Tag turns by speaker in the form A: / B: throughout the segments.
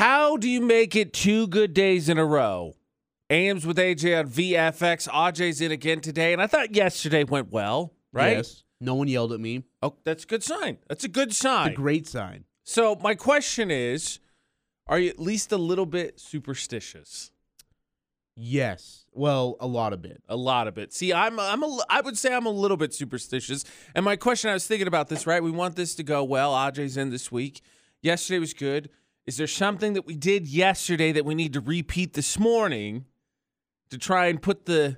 A: How do you make it two good days in a row? Ames with AJ on VFX. AJ's in again today, and I thought yesterday went well, right?
B: Yes. No one yelled at me.
A: Oh, that's a good sign. That's a good
B: It's
A: sign.
B: a great sign.
A: so my question is, are you at least a little bit superstitious?
B: Yes. Well, a lot of it.
A: A lot of it. See, I'm I'm a I would say I'm a little bit superstitious. And my question, I was thinking about this, right? We want this to go well. Ajay's in this week. Yesterday was good. Is there something that we did yesterday that we need to repeat this morning to try and put the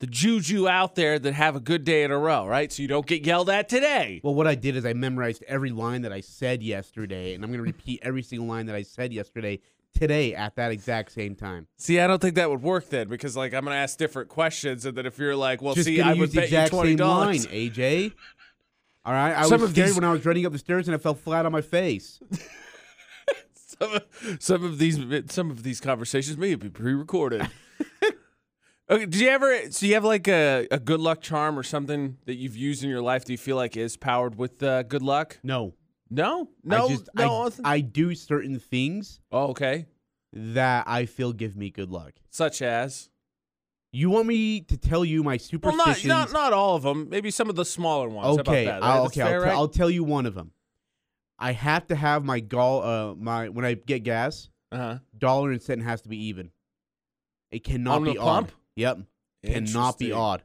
A: the juju out there that have a good day in a row, right? So you don't get yelled at today.
B: Well, what I did is I memorized every line that I said yesterday, and I'm going to repeat every single line that I said yesterday today at that exact same time.
A: See, I don't think that would work then because like I'm gonna ask different questions, and then if you're like, well,
B: Just
A: see, I would
B: the
A: bet you twenty dollars.
B: AJ. All right. I
A: Some
B: was
A: of
B: scared
A: these-
B: when I was running up the stairs and I fell flat on my face.
A: some of, some of these some of these conversations may be pre-recorded. okay, do you ever so you have like a, a good luck charm or something that you've used in your life? Do you feel like is powered with uh, good luck?
B: No.
A: No, no,
B: I just
A: no.
B: I, I do certain things
A: oh, okay,
B: that I feel give me good luck.
A: such as
B: You want me to tell you my
A: well,
B: superstitions?
A: not not not all of them. Maybe some of the smaller ones.
B: Okay,
A: that?
B: I'll, okay,
A: fair,
B: I'll, t-
A: right?
B: I'll tell you one of them. I have to have my gall, uh, my when I get gas,
A: uh-huh.
B: dollar and cent has to be even. It cannot
A: On the
B: be
A: pump?
B: odd. Yep, cannot be
A: Interesting.
B: odd.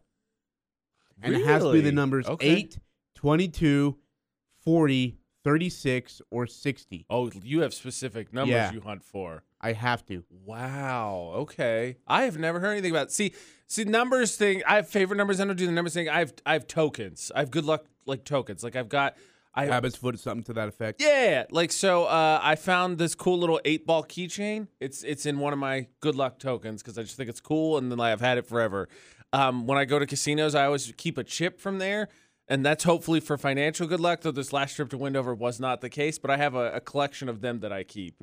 B: And it has to be the
A: Really?
B: numbers
A: Okay.
B: 8, 22, 40, 36, or 60.
A: Oh, you have specific numbers
B: Yeah.
A: you hunt for.
B: I have to.
A: Wow. Okay. I have never heard anything about. See, see numbers thing. I have favorite numbers. I don't do the numbers thing. I have I have tokens. I have good luck like tokens. Like I've got. I
B: Habits foot, something to that effect.
A: yeah. Like so. Uh, I found this cool little eight ball keychain. It's it's in one of my good luck tokens because I just think it's cool and then I've had it forever. Um, when I go to casinos, I always keep a chip from there. And that's hopefully for financial good luck, though this last trip to Wendover was not the case. But I have a, a collection of them that I keep.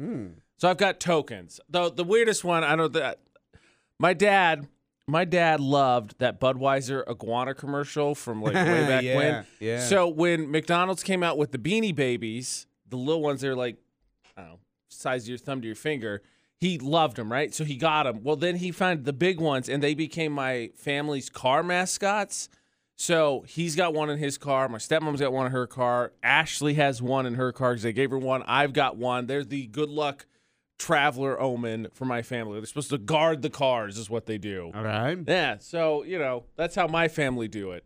A: So I've got tokens. Though the weirdest one, I don't that my dad, my dad loved that Budweiser iguana commercial from like way back
B: Yeah,
A: when.
B: yeah.
A: So when McDonald's came out with the Beanie Babies, the little ones they're like, I don't know, size of your thumb to your finger. He loved them, right? So he got them. Well, then he found the big ones, and they became my family's car mascots. So he's got one in his car. My stepmom's got one in her car. Ashley has one in her car because they gave her one. I've got one. They're the good luck traveler omen for my family. They're supposed to guard the cars, is what they do.
B: All right.
A: Yeah. So, you know, that's how my family do it.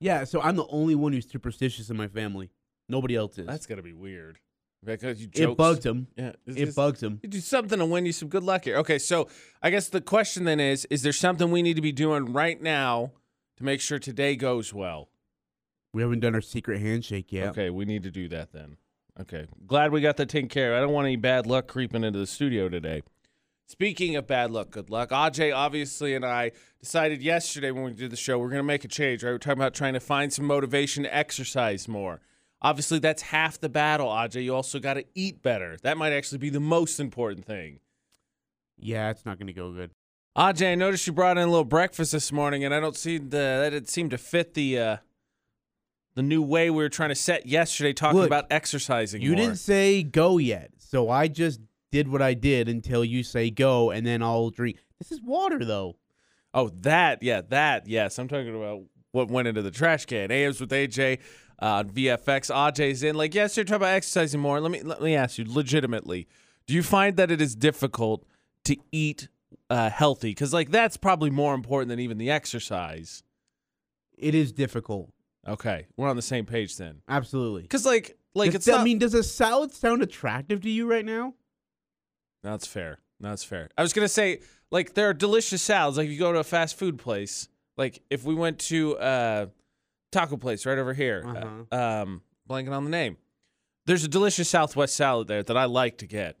B: Yeah, so I'm the only one who's superstitious in my family. Nobody else is.
A: That's to be weird. Because you
B: it
A: jokes.
B: bugs him.
A: Yeah.
B: It
A: just-
B: bugs him.
A: You do something to win you some good luck here. Okay, so I guess the question then is: Is there something we need to be doing right now to make sure today goes well?
B: We haven't done our secret handshake yet.
A: Okay, we need to do that then. Okay, glad we got that taken care of. I don't want any bad luck creeping into the studio today. Speaking of bad luck, good luck. Aj obviously and I decided yesterday when we did the show we're going to make a change. Right, we're talking about trying to find some motivation to exercise more. Obviously, that's half the battle. Aj, you also got to eat better. That might actually be the most important thing.
B: Yeah, it's not going to go good.
A: Aj, I noticed you brought in a little breakfast this morning, and I don't see the that it seemed to fit the uh, the new way we were trying to set yesterday, talking
B: Look,
A: about exercising.
B: You
A: more.
B: didn't say go yet, so I just did what I did until you say go, and then I'll drink. This is water, though.
A: Oh, that, yeah, that, yes. I'm talking about what went into the trash can. AMs with AJ uh, on VFX. AJ's in. Like, yes, you're talking about exercising more. Let me let me ask you, legitimately, do you find that it is difficult to eat uh, healthy? Because like that's probably more important than even the exercise.
B: It is difficult.
A: Okay, we're on the same page then.
B: Absolutely.
A: Because like like
B: Does
A: it's
B: that
A: not.
B: mean does a salad sound attractive to you right now?
A: That's fair. That's fair. I was gonna say, like, there are delicious salads. Like, if you go to a fast food place, like if we went to uh taco place right over here, uh, um, blanking on the name. There's a delicious Southwest salad there that I like to get,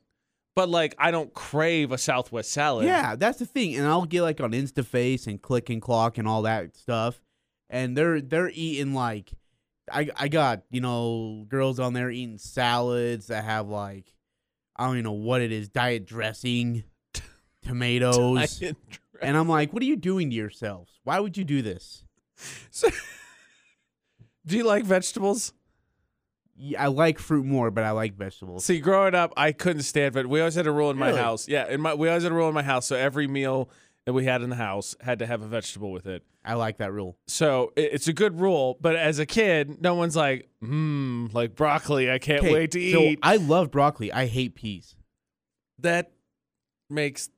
A: but like I don't crave a Southwest salad.
B: Yeah, that's the thing. And I'll get like on InstaFace and Click and Clock and all that stuff, and they're they're eating like, I I got you know girls on there eating salads that have like, I don't even know what it is, diet dressing, tomatoes, and I'm like, what are you doing to yourselves? Why would you do this?
A: So- do you like vegetables?
B: yeah, I like fruit more, but I like vegetables.
A: See, growing up, I couldn't stand it. We always had a rule in my
B: Really?
A: house. Yeah, in my we always had a rule in my house. So every meal that we had in the house had to have a vegetable with it.
B: I like that rule.
A: So it, it's a good rule. But as a kid, no one's like, hmm, like broccoli. I can't wait to
B: so
A: eat.
B: I love broccoli. I hate peas.
A: that makes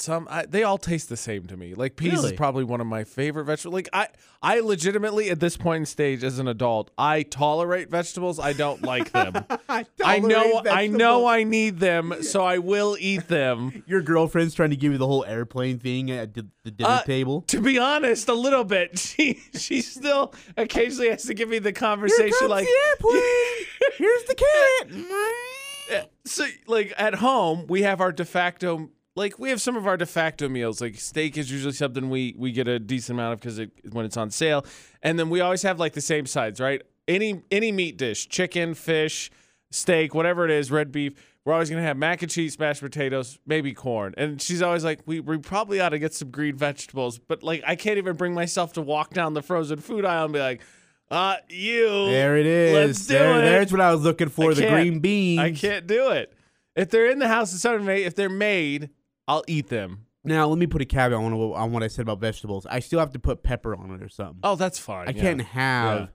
A: some. I, they all taste the same to me. Like peas is probably one of my favorite vegetables. Like I, I legitimately at this point in stage as an adult, I tolerate vegetables. I don't like them. I know, I know, I need them, so I will eat them.
B: Your girlfriend's trying to give you the whole airplane thing at the, the dinner
A: Uh,
B: table.
A: To be honest, a little bit. She she still occasionally has to give me the conversation like
B: airplane. Here's the carrot.
A: So like at home we have our de facto like we have some of our de facto meals like steak is usually something we we get a decent amount of because it, when it's on sale and then we always have like the same sides right any any meat dish chicken fish steak whatever it is red beef we're always gonna have mac and cheese mashed potatoes maybe corn and she's always like we, we probably ought to get some green vegetables but like i can't even bring myself to walk down the frozen food aisle and be like uh you
B: There it is.
A: Let's do
B: There-
A: it.
B: There's what I was looking for.
A: I
B: the green beans.
A: I can't do it. If they're in the house and something made, if they're made, I'll eat them.
B: Now let me put a caveat on what, on what I said about vegetables. I still have to put pepper on it or something.
A: Oh, that's fine.
B: I
A: yeah.
B: can't have
A: Yeah.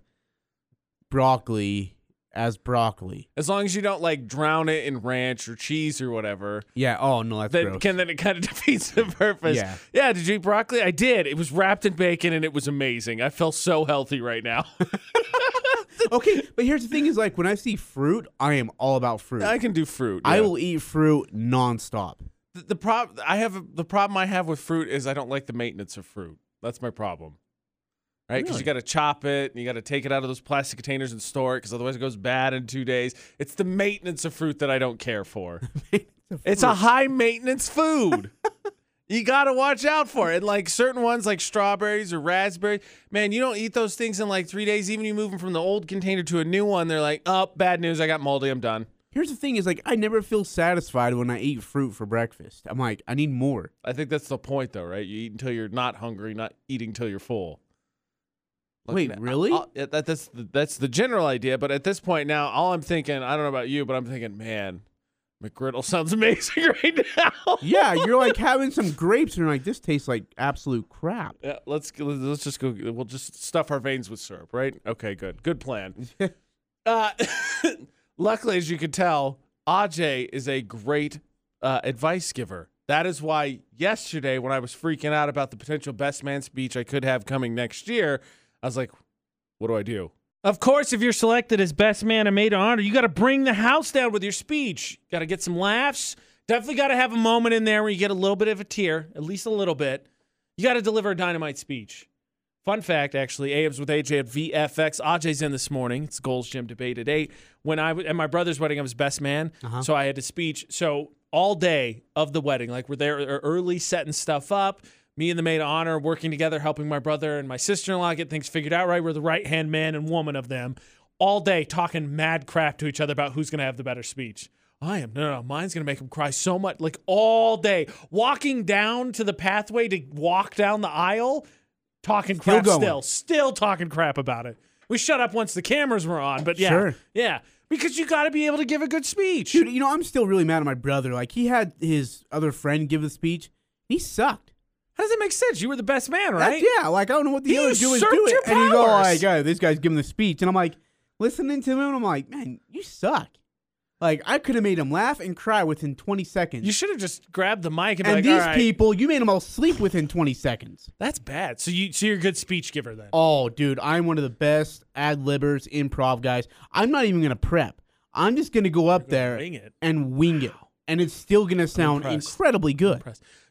B: broccoli as broccoli.
A: As long as you don't like drown it in ranch or cheese or whatever,
B: Yeah. Oh no, that's
A: then
B: gross.
A: can then it kind of defeats the purpose.
B: Yeah.
A: Yeah. Did you eat broccoli? I did. It was wrapped in bacon and it was amazing. I feel so healthy right now.
B: okay, but here's the thing: is like when I see fruit, I am all about fruit.
A: I can do fruit.
B: I will eat fruit nonstop.
A: The, the problem I have the problem I have with fruit is I don't like the maintenance of fruit. That's my problem. Right? Because
B: Really?
A: you got to chop it and you got to take it out of those plastic containers and store it because otherwise it goes bad in two days. It's the maintenance of fruit that I don't care for. It's a high maintenance food. you got to watch out for it. And like certain ones, like strawberries or raspberries, man, you don't eat those things in like three days. Even you move them from the old container to a new one, they're like, oh, bad news. I got moldy. I'm done.
B: Here's the thing: is like I never feel satisfied when I eat fruit for breakfast. I'm like, I need more.
A: I think that's the point, though, right? You eat until you're not hungry, not eating until you're full.
B: Wait, really?
A: I'll- yeah, that, that's the, that's the general idea. But at this point now, all I'm thinking, I don't know about you, but I'm thinking, man, McGriddle sounds amazing right now.
B: Yeah, you're like having some grapes, and you're like, this tastes like absolute crap.
A: Yeah, let's let's just go. We'll just stuff our veins with syrup, right? Okay, good, good plan. uh, luckily, as you can tell, Ajay is a great uh, advice giver. That is why yesterday, when I was freaking out about the potential best man speech I could have coming next year, I was like, "What do I do?" Of course, if you're selected as best man and maid of honor, you got to bring the house down with your speech. Got to get some laughs. Definitely got to have a moment in there where you get a little bit of a tear, at least a little bit. You got to deliver a dynamite speech. Fun fact, actually, Abe's with AJ at VFX. Ajay's in this morning. It's Gold's Gym debate at eight. When I w- at my brother's wedding, I was best man,
B: Uh-huh.
A: so I had to speech. So all day of the wedding, like we're there er- early, setting stuff up. Me and the maid of honor working together, helping my brother and my sister-in-law get things figured out. Right, we're the right-hand man and woman of them. All day talking mad crap to each other about who's going to have the better speech. I am. No, no, no. Mine's going to make him cry so much. Like all day. Walking down to the pathway to walk down the aisle, talking
B: Still
A: crap
B: going.
A: still. Still talking crap about it. We shut up once the cameras were on, but yeah.
B: Sure.
A: Yeah. Because you got to be able to give a good speech.
B: Dude, you know, I'm still really mad at my brother. Like, he had his other friend give the speech. He sucked.
A: How does that make sense? You were the best man, right?
B: That's- yeah, like, I don't know what the
A: He
B: other do is
A: usurped
B: do
A: your.
B: And he's all oh,
A: powers.
B: like, oh, this guy's giving the speech. And I'm like, listening to him, and I'm like, man, you suck. Like, I could have made him laugh and cry within 20 seconds.
A: You should have just grabbed the mic and
B: and
A: like,
B: these
A: right.
B: people, you made them all sleep within 20 seconds.
A: That's bad. So you so you're a good speech giver then.
B: Oh, dude, I'm one of the best ad libbers, improv guys. I'm not even gonna prep. I'm just gonna go up there
A: wing
B: and wing it, and it's still gonna sound incredibly good.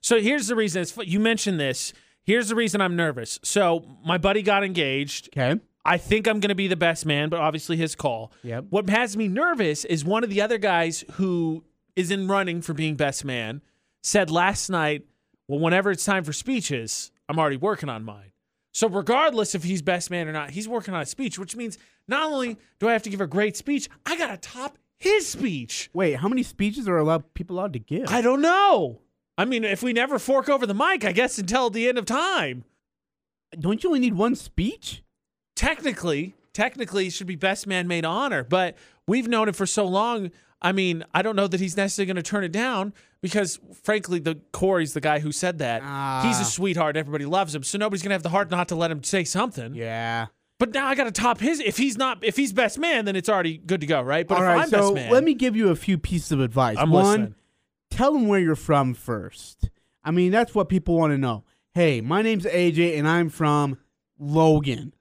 A: So here's the reason. It's you mentioned this. Here's the reason I'm nervous. So my buddy got engaged.
B: Okay.
A: I think I'm going to be the best man, but obviously his call.
B: Yep.
A: What has me nervous is one of the other guys who is in running for being best man said last night, well, whenever it's time for speeches, I'm already working on mine. So regardless if he's best man or not, he's working on a speech, which means not only do I have to give a great speech, I got to top his speech.
B: Wait, how many speeches are allowed people allowed to give?
A: I don't know. I mean, if we never fork over the mic, I guess until the end of time.
B: don't you only need one speech?
A: Technically, technically it should be best man made honor. But we've known him for so long. I mean, I don't know that he's necessarily going to turn it down because, frankly, the Corey's the guy who said that. he's
B: Ah.
A: a sweetheart. Everybody loves him, so nobody's going to have the heart not to let him say something.
B: Yeah.
A: But now I got to top his. If he's not, if he's best man, then it's already good to go, right? But
B: All
A: if
B: right,
A: I'm
B: so
A: best man,
B: let me give you a few pieces of advice.
A: I'm
B: One,
A: listening.
B: tell him where you're from first. I mean, that's what people want to know. Hey, my name's AJ and I'm from Logan.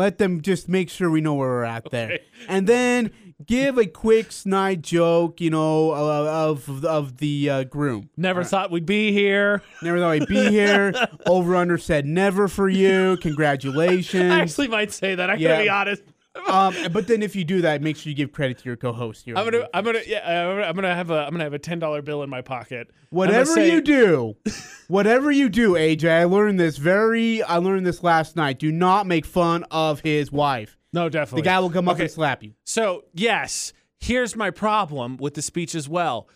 B: Let them just make sure we know where we're at there.
A: Okay.
B: And then give a quick snide joke, you know, uh, of of the uh, groom.
A: Never thought we'd be here.
B: Never thought we'd be here. Over under said never for you. Congratulations.
A: I actually might say that. I
B: Yeah.
A: gotta be honest.
B: Um, but then if you do that, make sure you give credit to your co-host here.
A: I'm gonna, I'm gonna, yeah, I'm gonna, I'm gonna have a, I'm gonna have a ten dollar bill in my pocket.
B: Whatever
A: say-
B: you do, whatever you do, AJ, I learned this very. I learned this last night. Do not make fun of his wife.
A: no, definitely.
B: The guy will come up
A: Okay.
B: and slap you.
A: So yes, here's my problem with the speech as well.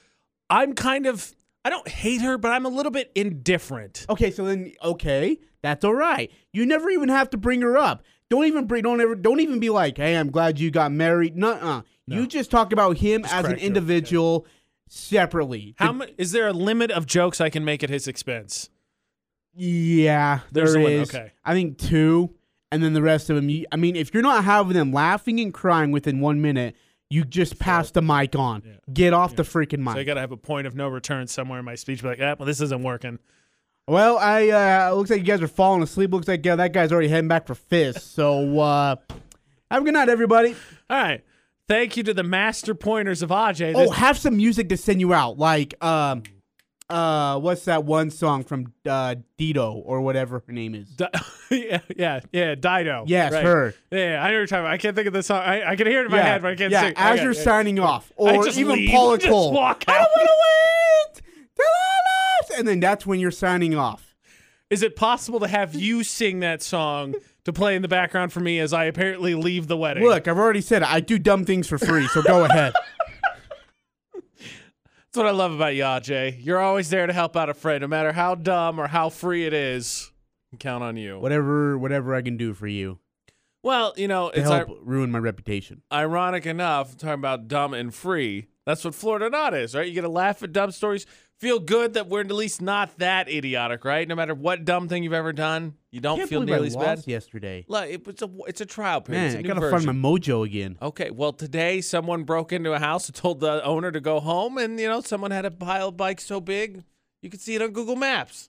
A: I'm kind of, I don't hate her, but I'm a little bit indifferent.
B: Okay, so then okay, that's all right. You never even have to bring her up. Don't even bring. Don't ever. Don't even be like, "Hey, I'm glad you got married." Nuh-uh. You just talk about him as an
A: correct her.
B: individual separately.
A: How mu- is there a limit of jokes I can make at his expense?
B: Yeah,
A: There's
B: there
A: a limit,
B: is.
A: okay.
B: I think two, and then the rest of them. You, I mean, if you're not having them laughing and crying within one minute, you just pass the mic on. Get off the freaking mic.
A: So I got to have a point of no return somewhere in my speech. Be like, ah, well, this isn't working.
B: Well, I uh, looks like you guys are falling asleep. Looks like uh, that guy's already heading back for fists. So uh, have a good night, everybody.
A: All right. Thank you to the master pointers of Ajay.
B: Oh, have some music to send you out, like um, uh, what's that one song from uh, Dido or whatever her name is?
A: Di- yeah, yeah, yeah, Dido.
B: Yes,
A: right.
B: her.
A: Yeah, I know you're talking about. I can't think of the song. I, I can hear it in my
B: yeah,
A: head, but I can't see.
B: yeah.
A: sing.
B: As
A: Okay,
B: you're
A: yeah.
B: signing off, or even
A: leave.
B: Paula
A: Just
B: Cole. I don't want to wait till I last. And then that's when you're signing off.
A: Is it possible to have you sing that song to play in the background for me as I apparently leave the wedding?
B: Look, I've already said it. I do dumb things for free, so go ahead.
A: that's what I love about you, Ajay. You're always there to help out a friend, no matter how dumb or how free it is. I can count on you.
B: Whatever, whatever I can do for you
A: Well, you know,
B: to
A: it's
B: help
A: ir-
B: ruin my reputation.
A: ironic enough talking about dumb and free. That's what Florida not is, right? You get to laugh at dumb stories, feel good that we're at least not that idiotic, right? No matter what dumb thing you've ever done, you don't feel nearly as bad.
B: yesterday.
A: Look, it- it's a it's a trial period. It's
B: Man,
A: a
B: I
A: new
B: gotta
A: version.
B: find my mojo again.
A: Okay, well today someone broke into a house and told the owner to go home, and you know someone had a pile of bikes so big you could see it on Google Maps.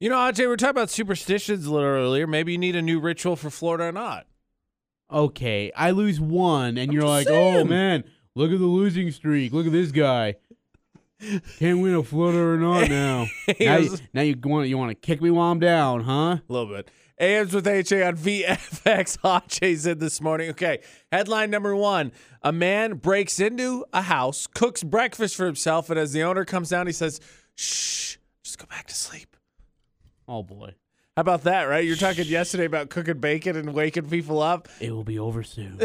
A: You know, Ajay, we were talking about superstitions a little earlier. Maybe you need a new ritual for Florida or not.
B: Okay, I lose one, and you're
A: just
B: like, "Oh
A: saying.
B: man, look at the losing streak. Look at this guy. Can't win a Florida or not now. now, you, now you want you want to kick me while I'm down, huh?
A: A little bit. AMs with HA on VFX. Ajay's in this morning. Okay, headline number one: A man breaks into a house, cooks breakfast for himself, and as the owner comes down, he says, "Shh, just go back to sleep."
B: Oh boy,
A: How about that, right? You're talking yesterday about cooking bacon and waking people up.
B: it will be over soon.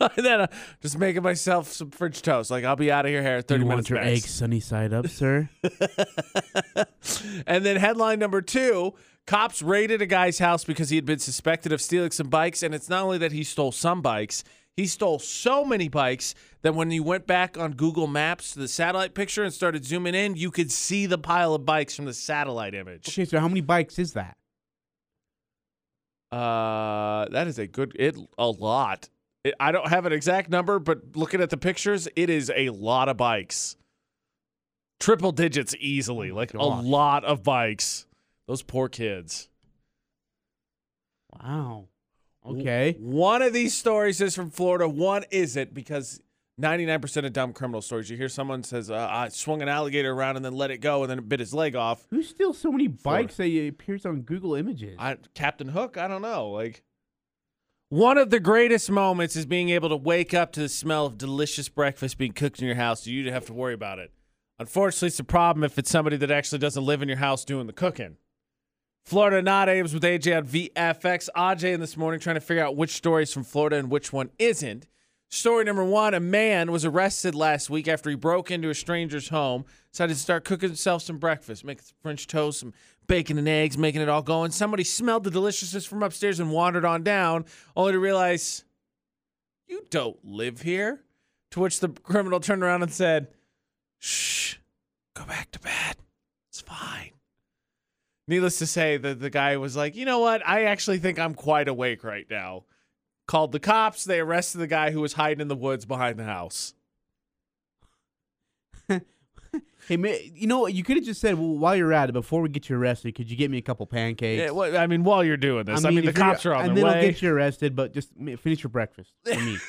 A: and then uh, just making myself some French toast. Like I'll be out of here here at
B: Do
A: 30
B: you
A: minutes
B: want your
A: max.
B: eggs sunny side up, sir?
A: And then headline number two: Cops raided a guy's house because he had been suspected of stealing some bikes. And it's not only that he stole some bikes; he stole so many bikes that when you went back on Google Maps to the satellite picture and started zooming in, you could see the pile of bikes from the satellite image.
B: okay, so how many bikes is that?
A: Uh, that is a good it a lot. It, I don't have an exact number, but looking at the pictures, it is a lot of bikes. Triple digits easily,
B: Oh
A: like a lot of bikes. Those poor kids.
B: Wow. Okay.
A: One of these stories is from Florida. One isn't because 99% of dumb criminal stories, you hear someone says, uh, I swung an alligator around and then let it go and then it bit his leg off.
B: Who steals so many bikes that it appears on Google Images?
A: I, Captain Hook, I don't know. Like one of the greatest moments is being able to wake up to the smell of delicious breakfast being cooked in your house. So you don't have to worry about it. Unfortunately, it's a problem if it's somebody that actually doesn't live in your house doing the cooking. Florida Not Ames with AJ on VFX. AJ in this morning trying to figure out which story is from Florida and which one isn't. Story number one A man was arrested last week after he broke into a stranger's home, decided to start cooking himself some breakfast, making some French toast, some bacon and eggs, making it all going. Somebody smelled the deliciousness from upstairs and wandered on down, only to realize You don't live here. To which the criminal turned around and said, Shh, go back to bed. It's fine. Needless to say, that the guy was like, You know what? I actually think I'm quite awake right now. Called the cops. They arrested the guy who was hiding in the woods behind the house.
B: Hey, man, you know what? You could have just said, well, while you're at it, before we get you arrested, could you get me a couple pancakes?
A: Yeah, well, I mean, while you're doing this, I mean, the cops are on
B: and
A: their
B: then I'll get you arrested, but just finish your breakfast for me.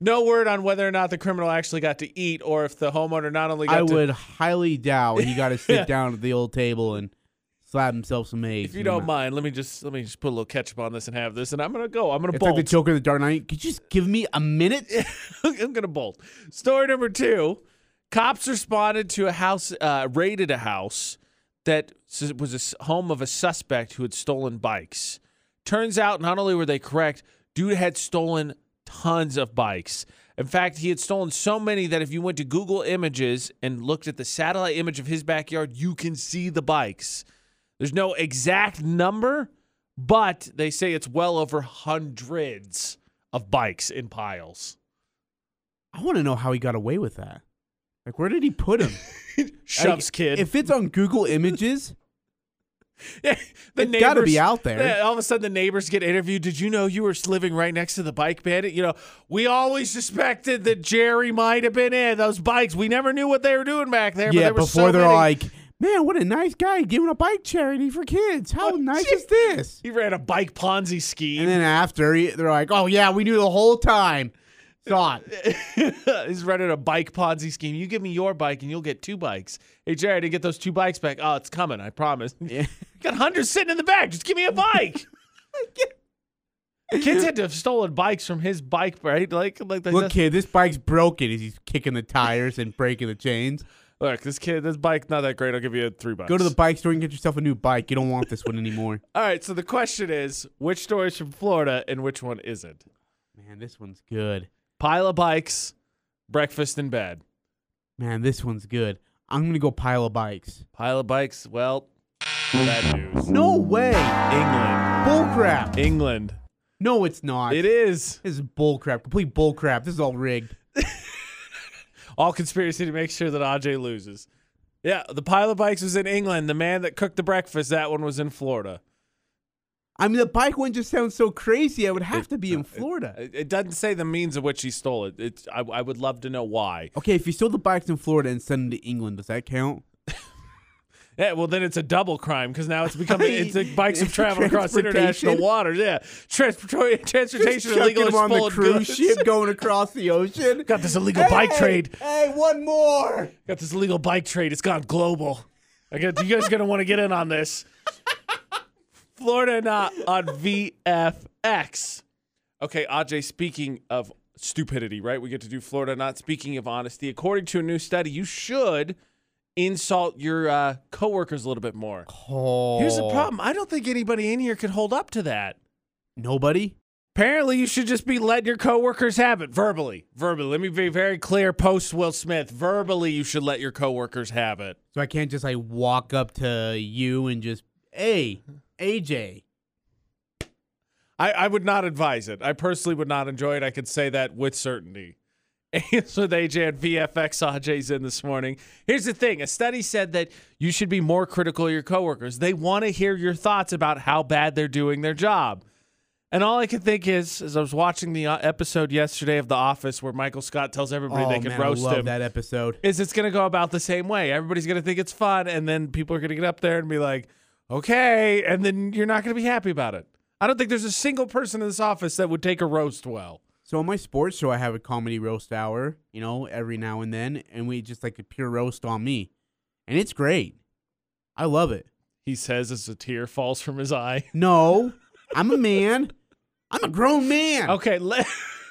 A: No word on whether or not the criminal actually got to eat or if the homeowner not only got to eat
B: I
A: to.
B: would highly doubt he got to sit down at the old table and slap himself some eggs.
A: If you don't mind, let me just let me just put a little ketchup on this and have this, and I'm gonna go. I'm gonna
B: It's
A: bolt.
B: like the Joker the Dark Knight. Could you just give me a minute?
A: I'm gonna bolt. Story number two: Cops responded to a house, uh, raided a house that was a home of a suspect who had stolen bikes. Turns out, not only were they correct, dude had stolen tons of bikes. In fact, he had stolen so many that if you went to Google Images and looked at the satellite image of his backyard, you can see the bikes. There's no exact number, but they say it's well over hundreds of bikes in piles.
B: I want to know how he got away with that. Like, where did he put him?
A: Shoves
B: Like,
A: kid.
B: If it's on Google Images,
A: Yeah, the
B: it's got to be out there.
A: Yeah, all of a sudden, the neighbors get interviewed. Did you know you were living right next to the bike bandit? You know, we always suspected that Jerry might have been in those bikes. We never knew what they were doing back there. but
B: yeah,
A: there were
B: before
A: so
B: they're
A: many.
B: like, man, what a nice guy giving a bike charity for kids. How nice is this?
A: he ran a bike Ponzi scheme.
B: And then after, he- they're like, oh, yeah, we knew the whole time. It.
A: He's running a bike Ponzi scheme. You give me your bike and you'll get two bikes. Hey, Jerry, I didn't get those two bikes back. Oh, it's coming. I promise.
B: Yeah.
A: got hundreds sitting in the back. Just give me a bike. Kids had to have stolen bikes from his bike, right? Like, like
B: Look, kid, this bike's broken. As he's kicking the tires and breaking the chains.
A: Look, this kid, this bike's not that great. I'll give you three bucks.
B: Go to the bike store and get yourself a new bike. You don't want this one anymore.
A: All right. So the question is, which story is from Florida and which one isn't?
B: Man, this one's good.
A: Pile of bikes, breakfast in bed.
B: Man, this one's good. I'm gonna go pile of bikes.
A: Pile of bikes. Well, bad news.
B: No way.
A: England.
B: Bullcrap.
A: England.
B: No, it's not.
A: It is
B: This is bullcrap. Complete bullcrap. This is all rigged.
A: all conspiracy to make sure that Aj loses. Yeah, the pile of bikes was in England. The man that cooked the breakfast, that one was in Florida.
B: I mean, the bike one just sounds so crazy. I would have to be in Florida.
A: It, it doesn't say the means of which he stole it. It's I, I would love to know why.
B: Okay, if he stole the bikes in Florida and sent them to England, does that count?
A: Yeah, well then it's a double crime because now it's becoming it's like bikes have traveled across international waters. Yeah, Transport- transportation illegal
B: on the cruise
A: goods.
B: ship going across the ocean.
A: Got this illegal bike
B: Hey,
A: trade.
B: Hey, one more.
A: Got this illegal bike trade. It's gone global. I got you guys are gonna want to get in on this. Florida not on VFX. Okay, Aj. Speaking of stupidity, right? We get to do Florida not. Speaking of honesty, according to a new study, you should insult your uh, coworkers a little bit more.
B: Oh.
A: Here's the problem. I don't think anybody in here could hold up to that.
B: Nobody.
A: Apparently, you should just be letting your coworkers have it verbally. Verbally. Let me be very clear. Post Will Smith. Verbally, you should let your coworkers have it.
B: So I can't just like walk up to you and just, hey, AJ.
A: I, I would not advise it. I personally would not enjoy it. I could say that with certainty. It's with AJ and VFX. AJ's in this morning. Here's the thing: a study said that you should be more critical of your coworkers. They want to hear your thoughts about how bad they're doing their job. And all I could think is, as I was watching the uh, episode yesterday of The Office, where Michael Scott tells everybody
B: oh,
A: they can
B: man,
A: roast
B: I love
A: him,
B: that episode.
A: is it's going to go about the same way. Everybody's going to think it's fun, and then people are going to get up there and be like, "Okay," and then you're not going to be happy about it. I don't think there's a single person in this office that would take a roast well.
B: So on my sports show, I have a comedy roast hour, you know, every now and then, and we just like a pure roast on me, and it's great. I love it.
A: He says as a tear falls from his eye.
B: No, I'm a man. I'm a grown man.
A: Okay, let,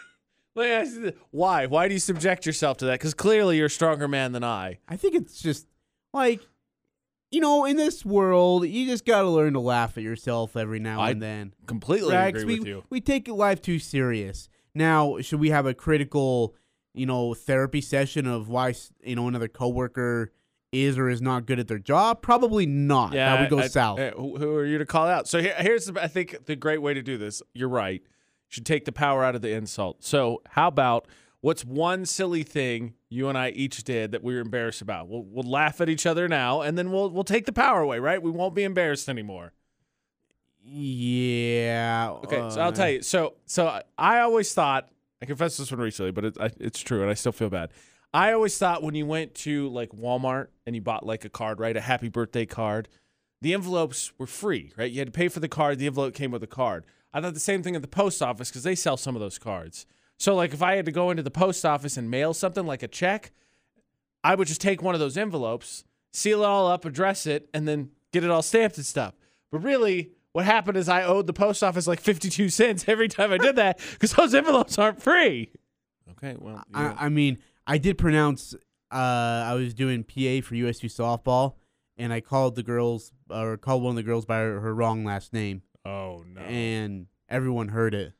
A: let me ask you this. why? Why do you subject yourself to that? Because clearly you're a stronger man than I.
B: I think it's just like, you know, in this world, you just got to learn to laugh at yourself every now
A: I
B: and then.
A: Completely
B: Right?
A: agree
B: we,
A: with you.
B: we take life too serious. Now, should we have a critical, you know, therapy session of why, you know, another coworker is or is not good at their job? Probably not. that would go
A: I-
B: south.
A: I- who, who are you to call out? So here, here's, the, I think, the great way to do this. You're right. should take the power out of the insult. So, how about what's one silly thing you and I each did that we were embarrassed about? We'll, we'll laugh at each other now, and then we'll we'll take the power away, right? We won't be embarrassed anymore.
B: Yeah.
A: Okay, so I'll
B: uh,
A: tell you. So, so I always thought I confessed this one recently, but it, I, it's true, and I still feel bad. I always thought when you went to like Walmart and you bought like a card, right, a happy birthday card, the envelopes were free, right? You had to pay for the card. The envelope came with the card. I thought the same thing at the post office because they sell some of those cards. So, like, if I had to go into the post office and mail something like a check, I would just take one of those envelopes, seal it all up, address it, and then get it all stamped and stuff. But really, what happened is I owed the post office like 52 cents every time I did that because those envelopes aren't free. Okay, well, you know.
B: I, I mean, I did pronounce. Uh, I was doing PA for USU softball, and I called the girls or called one of the girls by her, her wrong last name,
A: oh no,
B: and everyone heard it.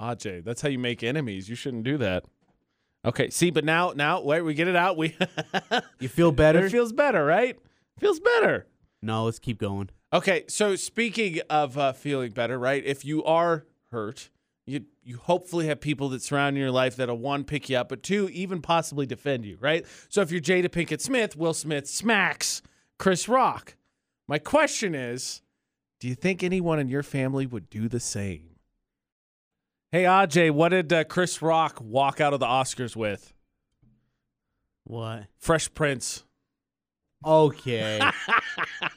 A: Aj, that's how you make enemies. You shouldn't do that. Okay, see, but now, now, wait, we get it out. We
B: You feel better?
A: it feels better, right? Feels better.
B: no, let's keep going.
A: Okay, so speaking of uh, feeling better, right? If you are hurt, you you hopefully have people that surround your life that'll one pick you up, but two even possibly defend you, right? So if you're Jada Pinkett Smith, Will Smith smacks Chris Rock. My question is, do you think anyone in your family would do the same? Hey Aj, what did uh, Chris Rock walk out of the Oscars with?
B: What?
A: Fresh Prince.
B: Okay.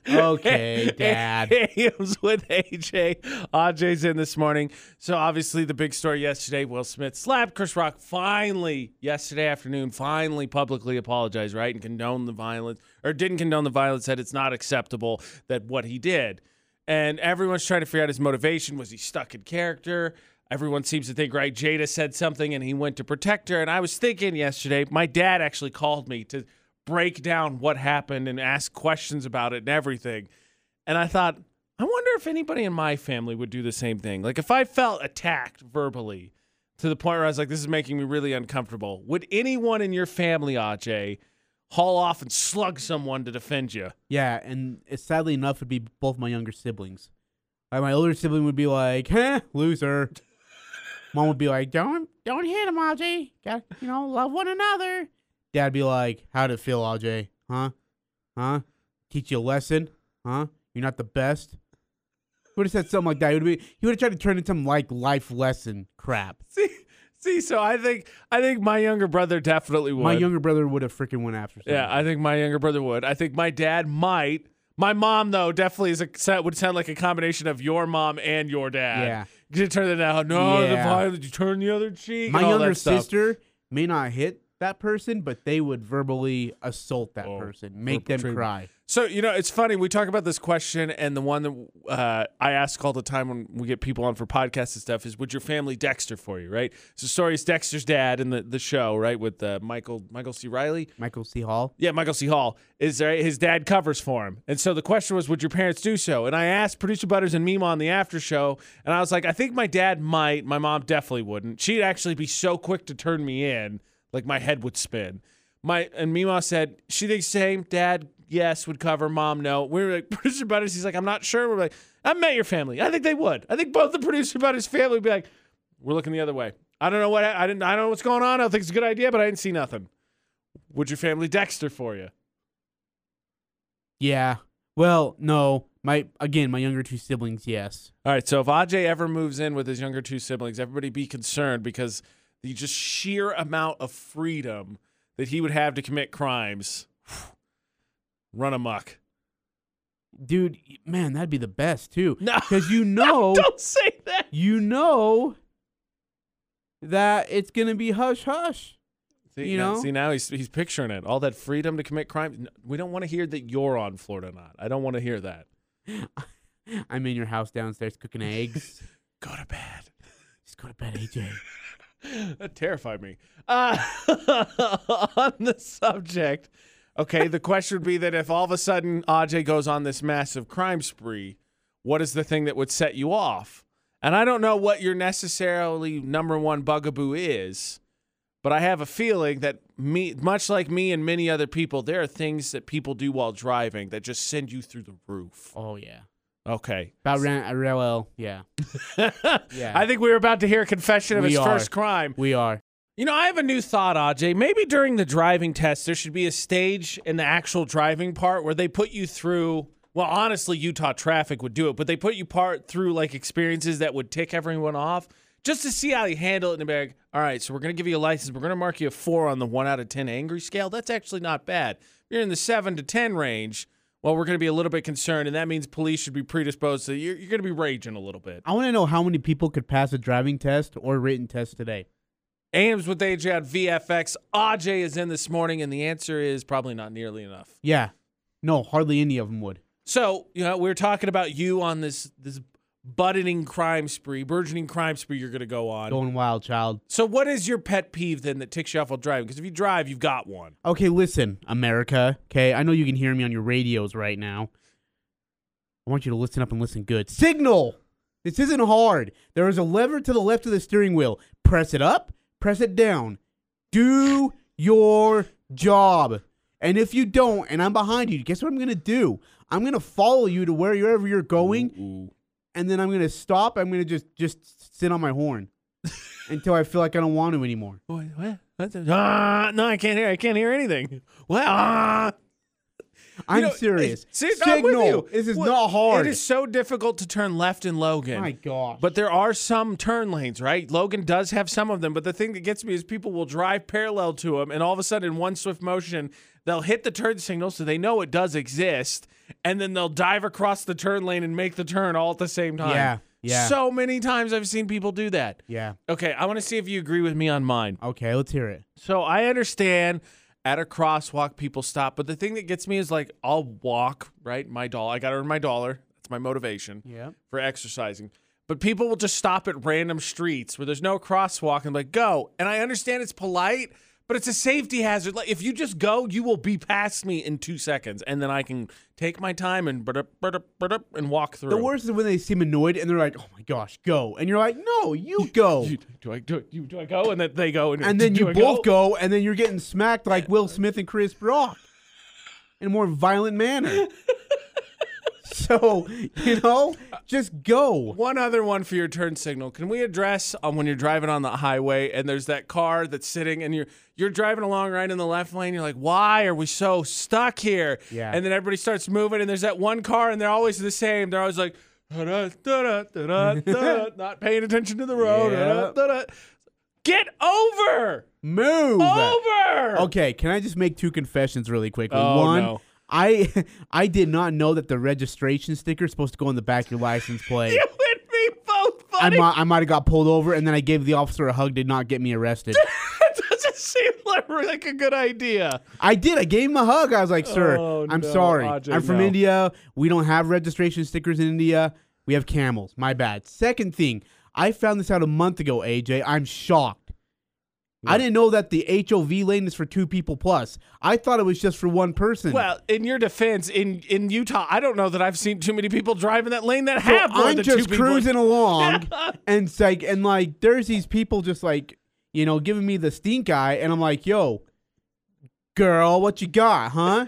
B: Okay, Dad.
A: Was with AJ. AJ's in this morning. So obviously the big story yesterday, Will Smith slapped Chris Rock finally yesterday afternoon, finally publicly apologized, right? And condoned the violence or didn't condone the violence, said it's not acceptable that what he did. And everyone's trying to figure out his motivation. Was he stuck in character? Everyone seems to think, right? Jada said something and he went to protect her. And I was thinking yesterday, my dad actually called me to break down what happened and ask questions about it and everything. And I thought, I wonder if anybody in my family would do the same thing. Like if I felt attacked verbally to the point where I was like, this is making me really uncomfortable, would anyone in your family, Aj, haul off and slug someone to defend you?
B: Yeah, and it, sadly enough, would be both my younger siblings. Like my older sibling would be like, "Huh, loser." Mom would be like, "Don't, don't hit him, Aj. Got, you know, love one another." Dad'd be like, "How'd it feel, Aj? Huh? Huh? Teach you a lesson? Huh? You're not the best." Would have said something like that. He would be. He would have tried to turn it into some like life lesson crap.
A: See, see, so I think I think my younger brother definitely would.
B: My younger brother would have freaking went after.
A: Something.
B: Yeah.
A: I think my younger brother would. I think my dad might. My mom, though, definitely is a would sound like a combination of your mom and your dad.
B: Yeah.
A: You turn it out. No, the violence. You turn the other cheek.
B: My younger sister may not hit that person, but they would verbally assault that
A: Oh,
B: person, make them cry.
A: So you know, it's funny. We talk about this question, and the one that uh, I ask all the time when we get people on for podcasts and stuff is, "Would your family Dexter for you?" Right. So, story is Dexter's dad in the, the show, right, with uh, Michael Michael C. Riley.
B: Michael C. Hall.
A: Yeah, Michael C. Hall is there. His dad covers for him, and so the question was, would your parents do so? And I asked producer Butters and Mima on the after show, and I was like, I think my dad might. My mom definitely wouldn't. She'd actually be so quick to turn me in, like my head would spin. My and Mima said she thinks same. Dad, yes, would cover. Mom, no. We were like producer Butters. He's like, I'm not sure. We're like, I met your family. I think they would. I think both the producer Butters family would be like, we're looking the other way. I don't know what I didn't. I don't know what's going on. I don't think it's a good idea, but I didn't see nothing. Would your family Dexter for you?
B: Yeah. Well, no. My again, my younger two siblings, yes.
A: All right, so if Aj ever moves in with his younger two siblings, everybody be concerned because the just sheer amount of freedom that he would have to commit crimes, run amok.
B: Dude, man, that'd be the best too.
A: No,
B: Because you know,
A: don't say that.
B: you know that it's gonna be hush hush.
A: See,
B: You
A: now,
B: know?
A: see now he's he's picturing it. All that freedom to commit crimes. We don't want to hear that you're on Florida not. I don't want to hear that.
B: I'm in your house downstairs cooking eggs.
A: Go to bed.
B: Just go to bed, AJ.
A: that terrified me. Uh, on the subject, okay, the question would be that if all of a sudden Aj goes on this massive crime spree, what is the thing that would set you off? And I don't know what your necessarily number one bugaboo is, but I have a feeling that me, much like me and many other people, there are things that people do while driving that just send you through the roof.
B: Oh yeah.
A: Okay.
B: About ran, uh, yeah, Yeah.
A: I think we were about to hear a confession of
B: We
A: his
B: are.
A: first crime.
B: we are.
A: You know, I have a new thought, Aj. Maybe during the driving test, there should be a stage in the actual driving part where they put you through. Well, honestly, Utah traffic would do it, but they put you part through like experiences that would tick everyone off just to see how you handle it. And be like, all right, so we're gonna give you a license. We're gonna mark you a four on the one out of ten angry scale. That's actually not bad. You're in the seven to ten range. Well, we're going to be a little bit concerned, and that means police should be predisposed So you're, you're going to be raging a little bit.
B: I want to know how many people could pass a driving test or written test today.
A: Ames with AJ on VFX. Aj is in this morning, and the answer is probably not nearly enough.
B: Yeah, no, hardly any of them would.
A: So, you know, we are talking about you on this this budding crime spree, burgeoning crime spree you're going to go on.
B: Going wild, child.
A: So, what is your pet peeve then that ticks you off while driving? Because if you drive, you've got one.
B: Okay, listen, America. Okay, I know you can hear me on your radios right now. I want you to listen up and listen good. Signal. This isn't hard. There is a lever to the left of the steering wheel. Press it up. Press it down. Do your job. And if you don't, and I'm behind you, guess what I'm gonna do? I'm gonna follow you to wherever you're going, and then I'm gonna stop. I'm gonna just just sit on my horn until I feel like I don't want to anymore.
A: What? What? What Ah, no, I can't hear. I can't hear anything. Well, ah.
B: I'm
A: know,
B: serious.
A: Eh, see, I'm with
B: Signal.
A: you.
B: This is
A: Well,
B: not hard.
A: It is so difficult to turn left in Logan.
B: My gosh.
A: But there are some turn lanes, right? Logan does have some of them, but the thing that gets me is people will drive parallel to them, and all of a sudden, in one swift motion, they'll hit the turn signal so they know it does exist, and then they'll dive across the turn lane and make the turn all at the same time.
B: Yeah, yeah.
A: So many times I've seen people do that.
B: yeah.
A: Okay, I want to see if you agree with me on mine.
B: Okay, let's hear it.
A: So I understand at a crosswalk people stop, but the thing that gets me is like I'll walk, right? My dollar. I got to earn my dollar. That's my motivation
B: Yeah.
A: for exercising. But people will just stop at random streets where there's no crosswalk and like go. And I understand it's polite, but it's a safety hazard. Like if you just go, you will be past me in two seconds, and then I can take my time and butup, butup, butup, and walk through.
B: The worst is when they seem annoyed and they're like, "Oh my gosh, go!" And you're like, "No, you go."
A: You- do I do, you, do I go and then they go and,
B: and then you
A: I
B: both go? and then you're getting smacked like Will Smith and Chris Rock in a more violent manner. so you know, just go.
A: One other one for your turn signal. Can we address um, when you're driving on the highway and there's that car that's sitting and you're you're driving along right in the left lane. You're like, why are we so stuck here?
B: Yeah.
A: And then everybody starts moving and there's that one car and they're always the same. They're always like, da-da, da-da, da-da, not paying attention to the road. da-da,
B: Yep.
A: da-da. Get over.
B: Move.
A: Over.
B: Okay, can I just make two confessions really quickly?
A: Oh,
B: One,
A: no.
B: I I did not know that the registration sticker is supposed to go on the back of your license plate.
A: You and me both,
B: I might I might have got pulled over and then I gave the officer a hug. Did not get me arrested.
A: That doesn't seem like, like a good idea.
B: I did. I gave him a hug. I was like, "Sir,
A: Oh,
B: I'm
A: no,
B: sorry.
A: Ajay,
B: I'm from
A: no.
B: India. We don't have registration stickers in India. We have camels. My bad." Second thing, I found this out a month ago. AJ, I'm shocked. I didn't know that the HOV lane is for two people plus. I thought it was just for one person.
A: Well, in your defense, in in Utah, I don't know that I've seen too many people driving that lane that
B: So
A: have more
B: I'm
A: than
B: just
A: two people.
B: cruising along, and it's like, and like, there's these people just like, you know, giving me the stink eye, and I'm like, "Yo, girl, what you got, huh?"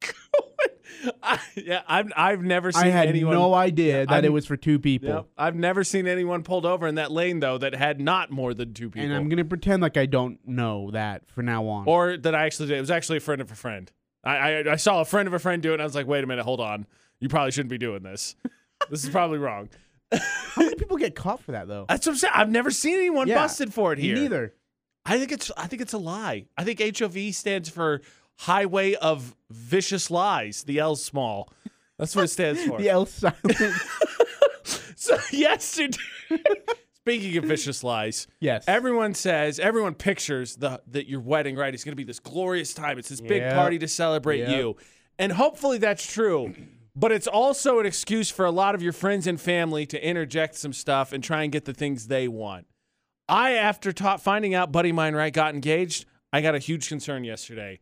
A: I, yeah, I've I've never seen
B: I had
A: anyone.
B: no idea that
A: I'm-
B: it was for two people.
A: Yeah, I've never seen anyone pulled over in that lane though that had not more than two people,
B: And I'm gonna pretend like I don't know that for now on.
A: or that I actually did. It was actually a friend of a friend. I, I I saw a friend of a friend do it, and I was like, wait a minute, hold on, you probably shouldn't be doing this. this is probably wrong.
B: How many people get caught for that though?
A: That's what I'm saying. I've never seen anyone
B: Yeah,
A: busted for it
B: Me
A: here.
B: neither.
A: I think it's I think it's a lie. I think HOV stands for Highway of Vicious Lies. The L's small. That's what it stands for.
B: The L silent.
A: So yesterday, speaking of vicious lies,
B: yes.
A: everyone says everyone pictures the that your wedding right is going to be this glorious time. It's this big
B: Yep.
A: party to celebrate
B: Yep.
A: you, and hopefully that's true. But it's also an excuse for a lot of your friends and family to interject some stuff and try and get the things they want. I, after ta- finding out Buddy Mine Right got engaged, I got a huge concern yesterday.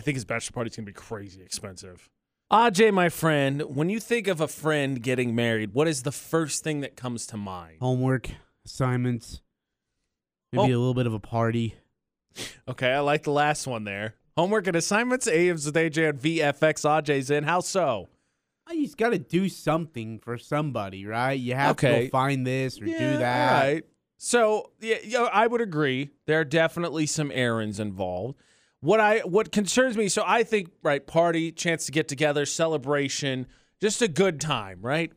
A: I think his bachelor party's gonna be crazy expensive. Aj, my friend, when you think of a friend getting married, what is the first thing that comes to mind?
B: Homework, assignments, maybe
A: Oh.
B: a little bit of a party.
A: Okay, I like the last one there. Homework and assignments. Ames with AJ and VFX. Aj's in. How so?
B: You just got to do something for somebody, right? You have to go find this or
A: Yeah,
B: do that.
A: All right. So yeah, yeah, I would agree. There are definitely some errands involved. What I what concerns me, so I think right, party, chance to get together, celebration, just a good time, right?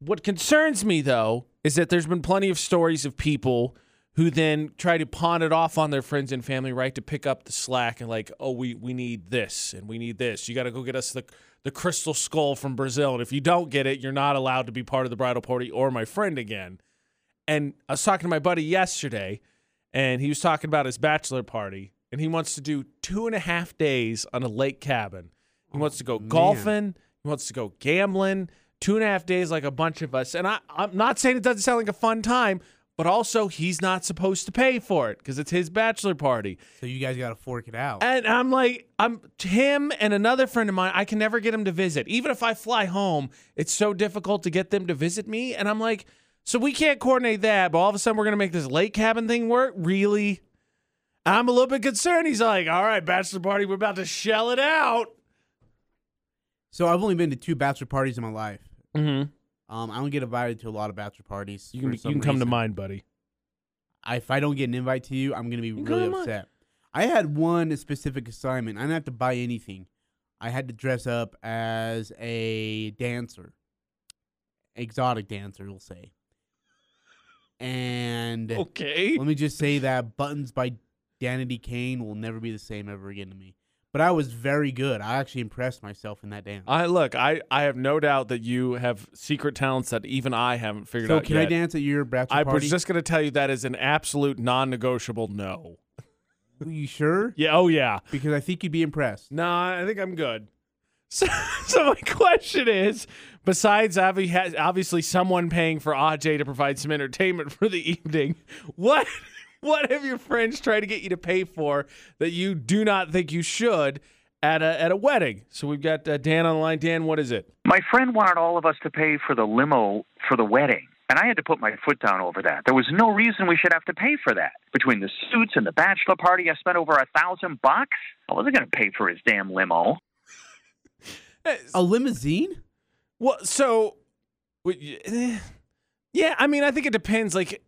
A: What concerns me though is that there's been plenty of stories of people who then try to pawn it off on their friends and family, right, to pick up the slack and like, oh, we we need this and we need this. You got to go get us the the crystal skull from Brazil, and if you don't get it, you're not allowed to be part of the bridal party or my friend again. And I was talking to my buddy yesterday, and he was talking about his bachelor party, and he wants to do two and a half days on a lake cabin. He oh, wants to go golfing. He wants to go gambling. Two and a half days, like a bunch of us. And I, I'm not saying it doesn't sound like a fun time, but also he's not supposed to pay for it because it's his bachelor party.
B: So you guys got to fork it out.
A: And I'm like, I'm him and another friend of mine. I can never get him to visit. Even if I fly home, it's so difficult to get them to visit me. And I'm like, so we can't coordinate that. But all of a sudden, we're gonna make this lake cabin thing work. Really? I'm a little bit concerned. He's like, all right, bachelor party, we're about to shell it out.
B: So I've only been to two bachelor parties in my life.
A: Mm-hmm.
B: Um, I don't get invited to a lot of bachelor parties.
A: You
B: for
A: can you
B: some
A: can come to mine, buddy.
B: I, if I don't get an invite to you, I'm gonna be
A: You
B: really
A: come to mine.
B: upset. I had one specific assignment. I didn't have to buy anything. I had to dress up as a dancer, exotic dancer, we'll say. And
A: Okay.
B: let me just say that Buttons by Danity Kane will never be the same ever again to me. But I was very good. I actually impressed myself in that dance.
A: I look. I I have no doubt that you have secret talents that even I haven't figured
B: so
A: out So
B: can I dance at your bachelor
A: I
B: party?
A: was just gonna tell you that is an absolute non-negotiable no.
B: Are you sure?
A: Yeah. Oh yeah.
B: Because I think you'd be impressed.
A: No, I think I'm good. So, so my question is, besides obviously someone paying for Aj to provide some entertainment for the evening, what what have your friends tried to get you to pay for that you do not think you should at a at a wedding? So we've got uh, Dan on the line. Dan, what is it?
C: My friend wanted all of us to pay for the limo for the wedding, and I had to put my foot down over that. There was no reason we should have to pay for that. Between the suits and the bachelor party, I spent over a thousand bucks. I wasn't going to pay for his damn limo.
B: A limousine?
A: Well, so, eh, yeah, I mean, I think it depends. Like,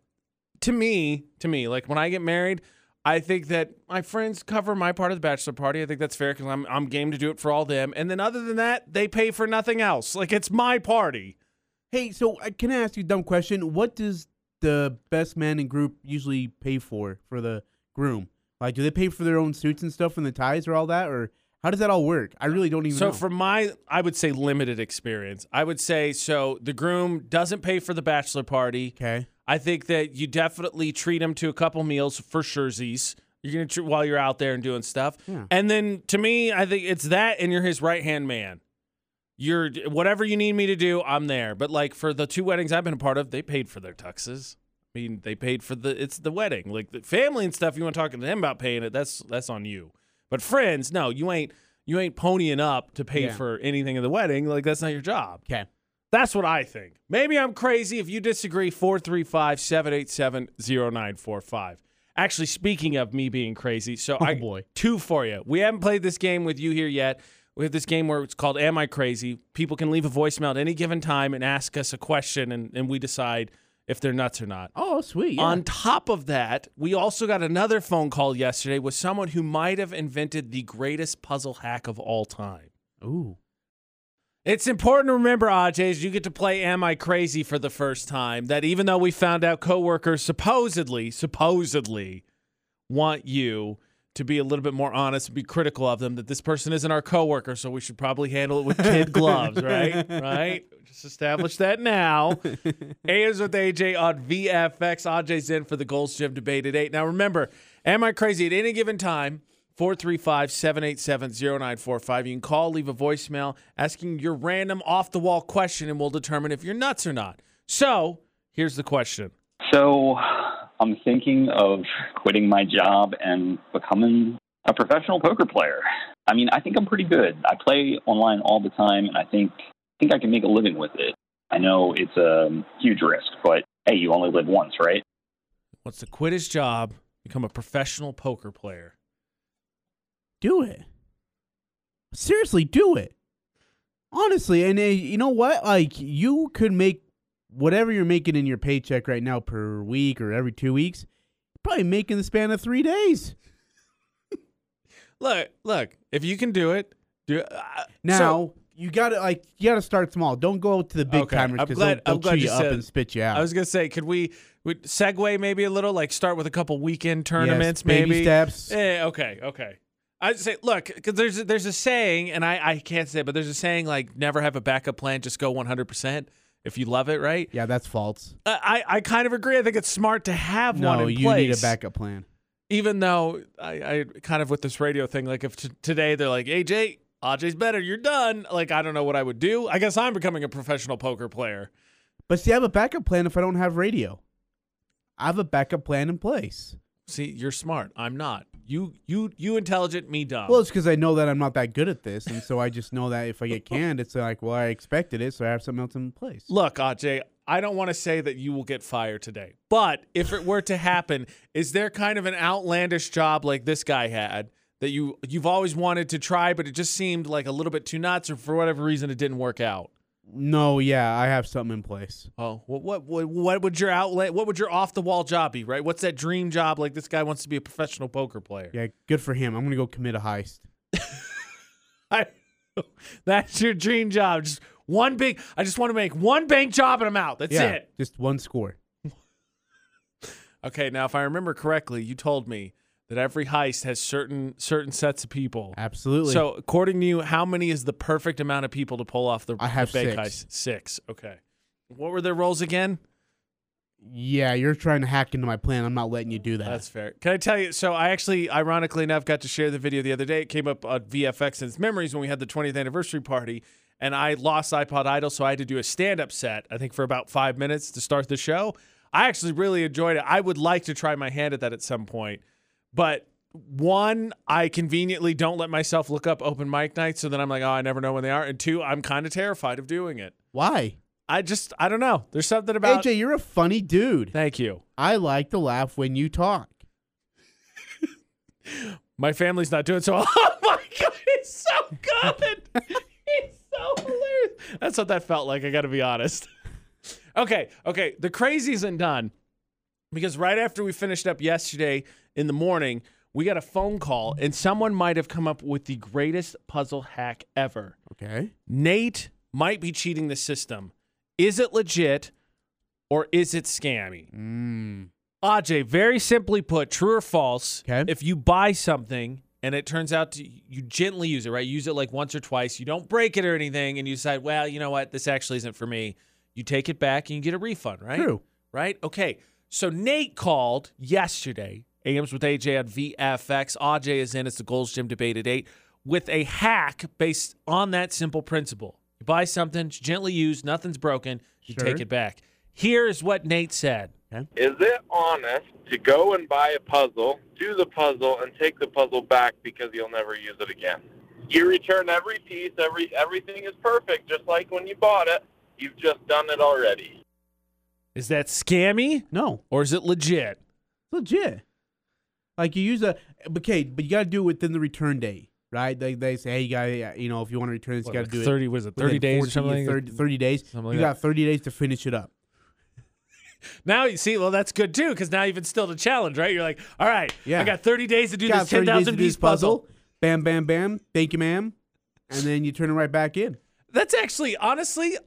A: to me, to me, like when I get married, I think that my friends cover my part of the bachelor party. I think that's fair because I'm I'm game to do it for all them. And then other than that, they pay for nothing else. Like it's my party.
B: Hey, so uh, can I ask you a dumb question? What does the best man in group usually pay for for the groom? Like, do they pay for their own suits and stuff and the ties or all that, or how does that all work? I really don't even know.
A: So
B: know.
A: from my, I would say limited experience. I would say so. The groom doesn't pay for the bachelor party.
B: okay,
A: I think that you definitely treat him to a couple meals for surezies. You're gonna treat while you're out there and doing stuff.
B: Yeah.
A: And then to me, I think it's that, and you're his right hand man. You're whatever you need me to do, I'm there. But like for the two weddings I've been a part of, they paid for their tuxes. I mean, they paid for the it's the wedding, like the family and stuff. You want to talk to them about paying it? That's that's on you. But friends, no, you ain't you ain't ponying up to pay
B: Yeah.
A: for anything in the wedding. Like that's not your job.
B: okay.
A: That's what I think. Maybe I'm crazy. If you disagree, 435 787 0945. Actually, speaking of me being crazy, so
B: Oh
A: I
B: boy.
A: two for you. We haven't played this game with you here yet. We have this game where it's called Am I Crazy? People can leave a voicemail at any given time and ask us a question, and, and we decide if they're nuts or not.
B: Oh, sweet. Yeah.
A: On top of that, we also got another phone call yesterday with someone who might have invented the greatest puzzle hack of all time.
B: Ooh.
A: It's important to remember, Aj, as you get to play Am I Crazy for the first time, that even though we found out coworkers supposedly, supposedly want you to be a little bit more honest and be critical of them, that this person isn't our coworker, so we should probably handle it with kid gloves, right? Right? Just establish that now. A's with AJ on VFX. Aj's in for the Gold's Gym debate at 8. Now remember, Am I Crazy at any given time? 435 787 0945. You can call, leave a voicemail asking your random off the wall question, and we'll determine if you're nuts or not. So, here's the question
D: So I'm thinking of quitting my job and becoming a professional poker player. I mean, I think I'm pretty good. I play online all the time, and I think I think I can make a living with it. I know it's a huge risk, but hey, you only live once, right?
A: Wants to quit his job, become a professional poker player.
B: Do it. Seriously, do it. Honestly, and uh, you know what? Like you could make whatever you're making in your paycheck right now per week or every two weeks, probably making the span of three days.
A: Look, look. If you can do it, do it. Uh,
B: Now
A: so-
B: you gotta like you gotta start small. Don't go to the big
A: Okay,
B: timers
A: I'm
B: because they'll,
A: I'm
B: they'll
A: glad
B: chew
A: you
B: you up and spit you out.
A: I was gonna say, could we would segue maybe a little, like start with a couple weekend
B: Yes,
A: tournaments,
B: baby
A: maybe.
B: steps.
A: Eh, okay, okay. I'd say, look, because there's a, there's a saying, and I, I can't say, it, but there's a saying like never have a backup plan, just go 100 percent if you love it, right?
B: Yeah, that's false.
A: I, I I kind of agree. I think it's smart to have
B: No,
A: one in
B: you
A: place.
B: need a backup plan.
A: Even though I, I kind of with this radio thing, like if t- today they're like, AJ, AJ's better, you're done. Like I don't know what I would do. I guess I'm becoming a professional poker player.
B: But see, I have a backup plan if I don't have radio. I have a backup plan in place.
A: See, you're smart. I'm not. You you you intelligent, me dumb.
B: Well, it's because I know that I'm not that good at this, and so I just know that if I get canned, it's like, well, I expected it, so I have something else in place.
A: Look, AJ, I don't want to say that you will get fired today, but if it were to happen, is there kind of an outlandish job like this guy had that you you've always wanted to try, but it just seemed like a little bit too nuts, or for whatever reason it didn't work out?
B: No, yeah, I have something in place.
A: Oh, what what what, what would your outlet? What would your off the wall job be? Right? What's that dream job? Like this guy wants to be a professional poker player.
B: Yeah, good for him. I'm gonna go commit a heist.
A: I, that's your dream job. Just one big. I just want to make one bank job and I'm out. That's
B: yeah,
A: it.
B: just one score.
A: Okay, now if I remember correctly, you told me that every heist has certain certain sets of people.
B: Absolutely.
A: So, according to you, how many is the perfect amount of people to pull off the,
B: I have
A: the bank
B: six.
A: heist? Six. Okay. What were their roles again?
B: yeah, you're trying to hack into my plan. I'm not letting you do that.
A: That's fair. Can I tell you? So, I actually, ironically enough, got to share the video the other day. It came up on VFX and its memories when we had the 20th anniversary party, and I lost iPod Idol, so I had to do a stand up set, I think for about five minutes to start the show. I actually really enjoyed it. I would like to try my hand at that at some point. But one, I conveniently don't let myself look up open mic nights, so then I'm like, oh, I never know when they are. And two, I'm kind of terrified of doing it.
B: Why?
A: I just, I don't know. There's something about.
B: AJ, you're a funny dude.
A: Thank you.
B: I like to laugh when you talk.
A: My family's not doing so. Oh my god, it's so good. it's so hilarious. That's what that felt like. I got to be honest. okay, okay. The crazy isn't done because right after we finished up yesterday in the morning, we got a phone call and someone might have come up with the greatest puzzle hack ever.
B: Okay.
A: Nate might be cheating the system. Is it legit or is it scammy?
B: Mm.
A: Aj, very simply put, true or false,
B: 'Kay.
A: if you buy something and it turns out to, you gently use it, right? Use it like once or twice, you don't break it or anything, and you decide, well, you know what, this actually isn't for me. You take it back and you get a refund, right?
B: True.
A: Right? Okay. So Nate called yesterday, AMs with AJ on VFX. Aj is in, it's the Gold's Gym debate at 8, with a hack based on that simple principle. You buy something, it's gently used, nothing's broken, you
B: Sure.
A: take it back. Here's what Nate said.
E: Is it honest to go and buy a puzzle, do the puzzle, and take the puzzle back because you'll never use it again? You return every piece, every everything is perfect, just like when you bought it. You've just done it already.
A: Is that scammy
B: No,
A: or is it legit?
B: legit. Like you use a but okay, but you got to do it within the return date, right? They, they say, hey, you got you know, if you want to return this, you got to do it.
A: Thirty was it thirty days
B: 40
A: or something?
B: 30, 30 days.
A: Something like
B: you
A: that.
B: got 30 days to finish it up.
A: Now you see, well, that's good too because now you've instilled a challenge, right? You're like, all right,
B: Yeah.
A: I got thirty days to do
B: got
A: this ten
B: 30 days to
A: thousand
B: do
A: piece
B: this
A: puzzle.
B: Bam, bam, bam. Thank you, ma'am. And then you turn it right back in.
A: That's actually, honestly,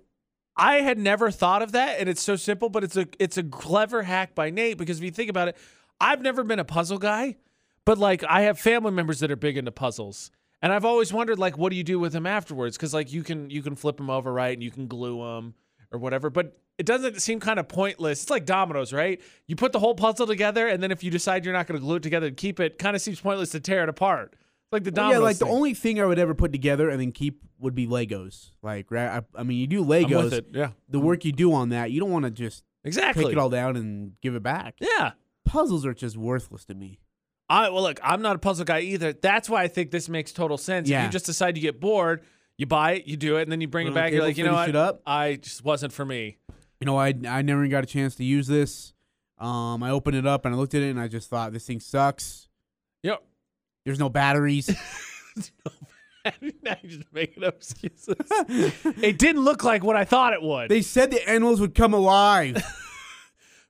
A: I had never thought of that, and it's so simple, but it's a it's a clever hack by Nate because if you think about it, I've never been a puzzle guy, but like I have family members that are big into puzzles. And I've always wondered, like, what do you do with them afterwards? Because like you can you can flip them over, right, and you can glue them or whatever. But it doesn't seem kind of pointless. It's like dominoes, right? You put the whole puzzle together, and then if you decide you're not going to glue it together and keep it, kind of seems pointless to tear it apart. It's like the
B: Well,
A: dominoes.
B: yeah, like the only thing I would ever put together and then keep would be Legos. Like, right? I, I mean, you do
A: I'm with
B: Legos.
A: it. Yeah,
B: The work you do on that, you don't want to just
A: exactly.
B: take it all down and give it back.
A: Yeah.
B: Puzzles are just worthless to me.
A: I well look, I'm not a puzzle guy either. That's why I think this makes total sense. If
B: Yeah.
A: you just decide you get bored, you buy it, you do it, and then you bring it back. You're like, you know what? I just wasn't for me.
B: You know, I I never got a chance to use this. Um, I opened it up and I looked at it and I just thought this thing sucks.
A: Yep.
B: There's no batteries.
A: now you're just making up excuses. it didn't look like what I thought it would.
B: They said the animals would come alive.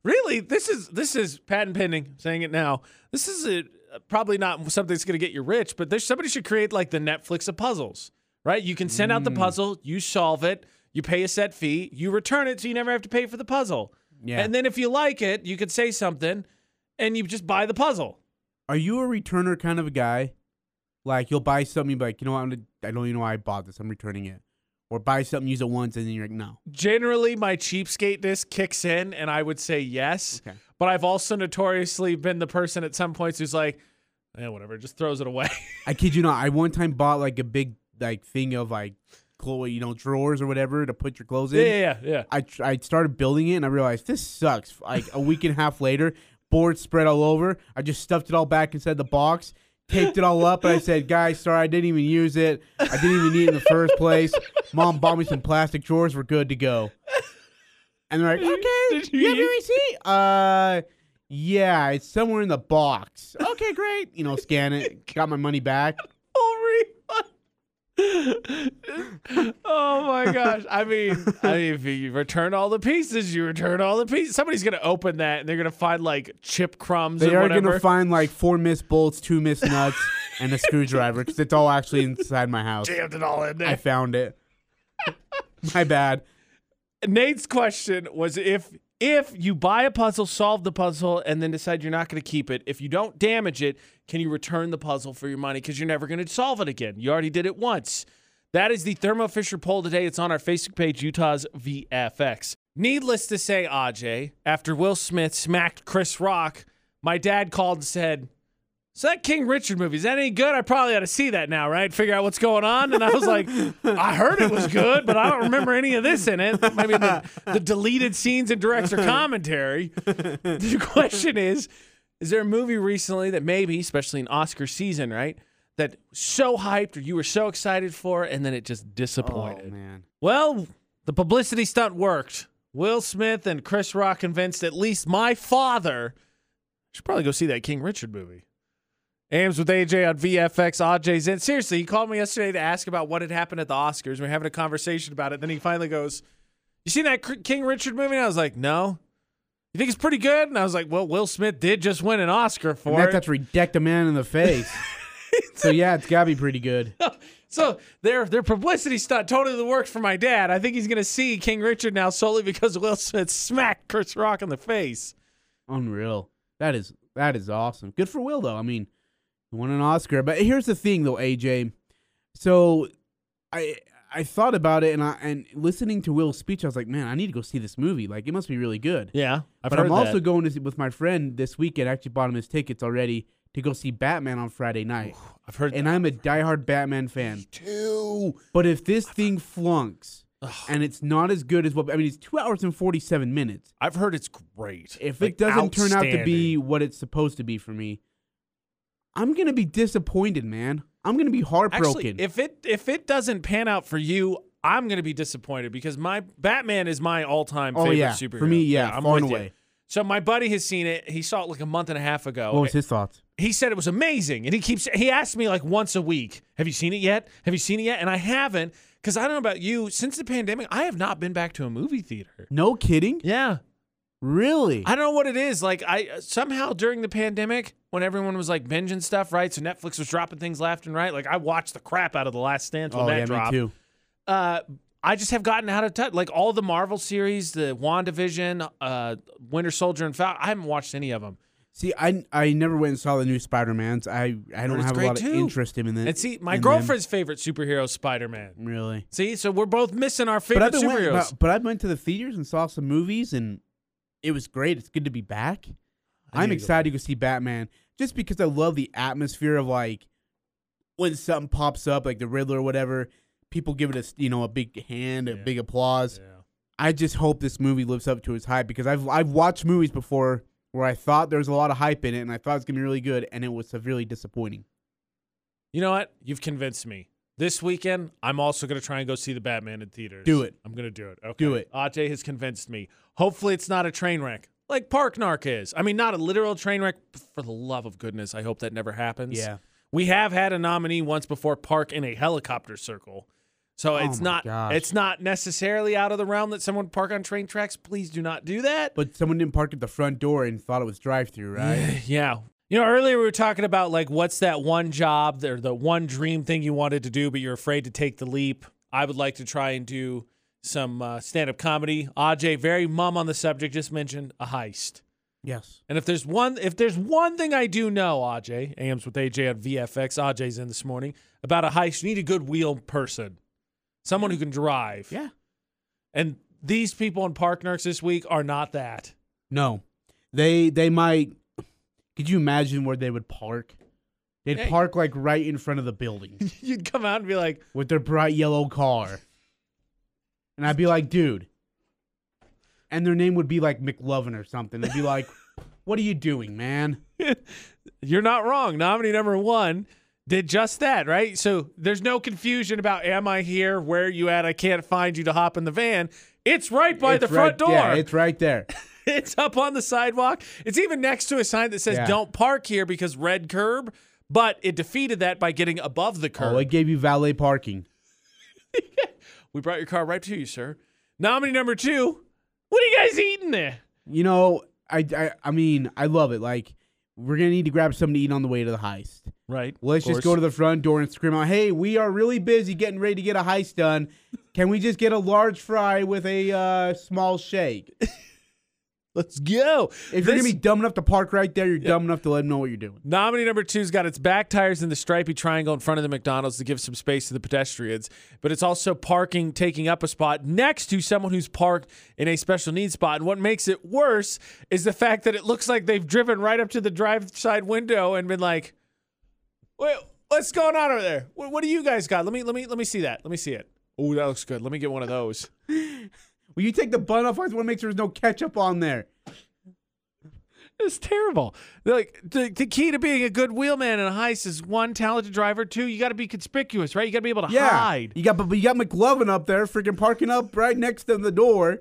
A: really, this is this is patent pending. Saying it now. This is a, probably not something that's going to get you rich, but there's somebody should create like the Netflix of puzzles, right? You can send out the mm. puzzle, you solve it, you pay a set fee, you return it, so you never have to pay for the puzzle.
B: Yeah.
A: And then if you like it, you could say something, and you just buy the puzzle.
B: Are you a returner kind of a guy? Like you'll buy something, but like, you know what? I'm gonna, I don't even know why I bought this. I'm returning it. Or buy something, use it once, and then you're like, no.
A: Generally, my cheapskateness kicks in, and I would say yes.
B: Okay.
A: But I've also notoriously been the person at some points who's like, eh, whatever, just throws it away.
B: I kid you not. I one time bought like a big like thing of like clothes, you know, drawers or whatever to put your clothes in.
A: yeah, yeah, yeah.
B: I tr- I started building it and I realized this sucks. Like a week and a half later, boards spread all over. I just stuffed it all back inside the box, taped it all up, and I said, "Guys, sorry, I didn't even use it. I didn't even need it in the first place. Mom bought me some plastic drawers. We're good to go." And they're like, "Okay,
A: Did you
B: you have your receipt?" Uh, yeah, it's somewhere in the box. Okay, great. You know, scan it. Got my money back.
A: Oh, refund. Oh my gosh! I mean, I mean, if you return all the pieces, you return all the pieces. Somebody's gonna open that and they're gonna find like chip crumbs
B: They are
A: whatever.
B: gonna find like four missed bolts, two missed nuts, and a screwdriver because it's all actually inside my house.
A: Jammed it all in there.
B: I found it. My bad.
A: Nate's question was if if you buy a puzzle, solve the puzzle, and then decide you're not going to keep it, if you don't damage it, can you return the puzzle for your money? Because you're never going to solve it again. You already did it once. That is the Thermo Fisher poll today. It's on our Facebook page, Utah's VFX. Needless to say, Aj, after Will Smith smacked Chris Rock, my dad called and said, so that King Richard movie, is that any good? I probably ought to see that now, right? Figure out what's going on. And I was like, I heard it was good, but I don't remember any of this in it. Maybe the, the deleted scenes and director commentary. The question is, is there a movie recently that maybe, especially in Oscar season, right, that so hyped or you were so excited for, and then it just
B: Oh
A: disappointed?
B: man.
A: Well, the publicity stunt worked. Will Smith and Chris Rock convinced at least my father should probably go see that King Richard movie. Ames with AJ on VFX. AJ's in. Seriously, he called me yesterday to ask about what had happened at the Oscars. We are having a conversation about it. Then he finally goes, "You seen that King Richard movie?" And I was like, "No." You think it's pretty good? And I was like, "Well, Will Smith did just win an Oscar for
B: that's
A: it."
B: after he decked a man in the face. so yeah, it's gotta be pretty good.
A: So their their publicity stunt totally worked for my dad. I think he's gonna see King Richard now solely because Will Smith smacked Chris Rock in the face.
B: Unreal. That is that is awesome. Good for Will though. I mean, won an Oscar. But here's the thing though, AJ. So I I thought about it and I and listening to Will's speech, I was like, man, I need to go see this movie. Like it must be really good.
A: Yeah, I've
B: but
A: heard
B: I'm also
A: that.
B: going to see with my friend this weekend. I actually bought him his tickets already to go see Batman on Friday night.
A: I've heard
B: And I'm a diehard Batman fan.
A: too.
B: But if this thing flunks and it's not as good as what I mean, it's two hours and forty seven minutes.
A: I've heard it's great.
B: If
A: Like,
B: it doesn't turn out to be what it's supposed to be for me, I'm gonna be disappointed, man. I'm gonna be heartbroken.
A: Actually, if it if it doesn't pan out for you, I'm gonna be disappointed because my Batman is my all time
B: oh
A: favorite
B: yeah,
A: superhero.
B: for me, yeah,
A: I'm
B: far
A: with
B: and
A: you. So my buddy has seen it. He saw it like a month and a half ago.
B: What was his thoughts?
A: he said it was amazing and he keeps he asked me like once a week have you seen it yet have you seen it yet and i haven't because i don't know about you since the pandemic i have not been back to a movie theater
B: No kidding,
A: yeah
B: really?
A: i don't know what it is like i somehow during the pandemic when everyone was like binging stuff right so netflix was dropping things left and right like i watched the crap out of the last dance when
B: oh
A: that
B: yeah,
A: dropped
B: me too.
A: uh I just have gotten out of touch. Like all the Marvel series, the WandaVision, uh, Winter Soldier, and Falcon. I haven't watched any of them.
B: See, I I never went and saw the new Spider Mans. I I don't have a lot
A: too.
B: of interest in it.
A: And see, my
B: in them.
A: girlfriend's favorite superhero, is Spider Man.
B: really.
A: See, so we're both missing our
B: But
A: favorite
B: I've been went,
A: superheroes.
B: but, but I went to the theaters and saw some movies, and it was great. It's good to be back. I'm
A: need to go
B: excited to go see Batman just because I love the atmosphere of like when something pops up, like the Riddler or whatever. People give it a you know a big hand, a
A: Yeah.
B: big applause.
A: Yeah.
B: I just hope this movie lives up to its hype because I've I've watched movies before where I thought there was a lot of hype in it and I thought it was gonna be really good and it was severely disappointing.
A: You know what? You've convinced me. This weekend, I'm also going to try and go see the Batman in theaters.
B: Do it.
A: I'm going to do it. Okay.
B: Do it.
A: Ajay has convinced me. Hopefully, it's not a train wreck like Park Narc is. I mean, not a literal train wreck. For the love of goodness, I hope that never happens.
B: Yeah.
A: We have had a nominee once before park in a helicopter circle. So
B: Oh
A: it's not
B: gosh.
A: it's not necessarily out of the realm that someone park on train tracks. Please do not do that.
B: But someone didn't park at the front door and thought it was drive-through, right?
A: Yeah. You know, earlier we were talking about like what's that one job or the one dream thing you wanted to do, but you're afraid to take the leap. I would like to try and do some uh, stand up comedy. Aj, very mum on the subject, just mentioned a heist.
B: yes.
A: And if there's one if there's one thing I do know, Aj, AMs with AJ on VFX, Aj's in this morning, about a heist, you need a good wheel person. Someone who can drive.
B: Yeah.
A: And these people in Park Nerds this week are not that.
B: No, they they might. Could you imagine where they would park? They'd
A: Hey.
B: park like right in front of the building
A: You'd come out and be like,
B: with their bright yellow car, and I'd be like, dude. And their name would be like McLovin or something. They'd be like, "What are you doing, man?"
A: You're not wrong. Nominee number one did just that, right? So there's no confusion about am I here? Where are you at? I can't find you to hop in the van. It's right by
B: It's
A: the front
B: right-
A: door.
B: Yeah, it's right there.
A: It's up on the sidewalk. It's even next to a sign that says
B: Yeah.
A: don't park here because red curb. But it defeated that by getting above the curb.
B: Oh, it gave you valet parking.
A: we brought your car right to you, sir. Nominee number two. What are you guys eating there?
B: You know, I, I I mean, I love it. Like, we're gonna need to grab something to eat on the way to the heist.
A: Right.
B: Let's just go to the front door and scream out, "Hey, we are really busy getting ready to get a heist done. Can we just get a large fry with a uh, small shake?"
A: Let's go.
B: If you're gonna be dumb enough to park right there, you're dumb enough to let them know what you're doing.
A: Nominee number two's got its back tires in the stripy triangle in front of the McDonald's to give some space to the pedestrians, but it's also parking, taking up a spot next to someone who's parked in a special needs spot. And what makes it worse is the fact that it looks like they've driven right up to the drive side window and been like, "Wait, what's going on over there? What, what do you guys got? Let me let me let me see that. Let me see it. Oh, that looks good. Let me get one of those."
B: Will you take the bun off? I just want to make sure there's no ketchup on there.
A: It's terrible. Like the, the key to being a good wheelman in a heist is one talented driver. Two, you got to be conspicuous, right? You got to be able to
B: Yeah,
A: hide.
B: you got, but you got McLovin up there, freaking parking up right next to the door.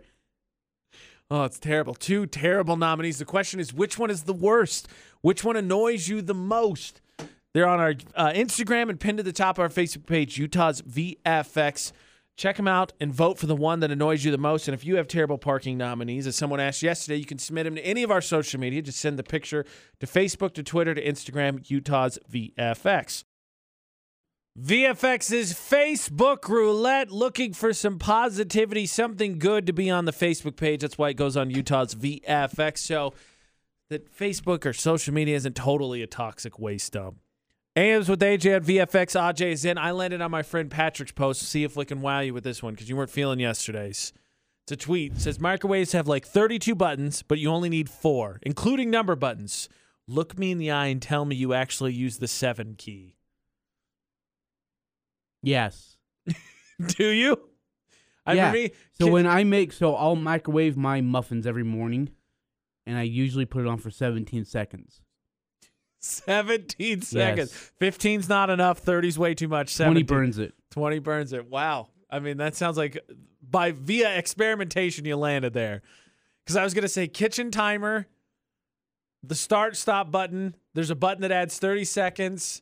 A: Oh, it's terrible. Two terrible nominees. The question is, which one is the worst? Which one annoys you the most? They're on our uh, Instagram and pinned to the top of our Facebook page, Utah's VFX. Check them out and vote for the one that annoys you the most. And if you have terrible parking nominees, as someone asked yesterday, you can submit them to any of our social media. Just send the picture to Facebook, to Twitter, to Instagram, Utah's VFX. VFX's Facebook roulette looking for some positivity, something good to be on the Facebook page. That's why it goes on Utah's VFX show. That Facebook or social media isn't totally a toxic waste dump. AMs with AJ at VFX. AJ is in. I landed on my friend Patrick's post. to See if we can wow you with this one because you weren't feeling yesterday's. It's a tweet. It says microwaves have like 32 buttons, but you only need four, including number buttons. Look me in the eye and tell me you actually use the seven key.
B: Yes.
A: Do you? I
B: Yeah.
A: mean,
B: So when I make, so I'll microwave my muffins every morning, and I usually put it on for 17 seconds.
A: 17 seconds.
B: Yes.
A: 15's not enough. 30's way too much.
B: 20 burns it.
A: 20 burns it. Wow. I mean, that sounds like by via experimentation you landed there. Because I was going to say kitchen timer, the start stop button. There's a button that adds 30 seconds.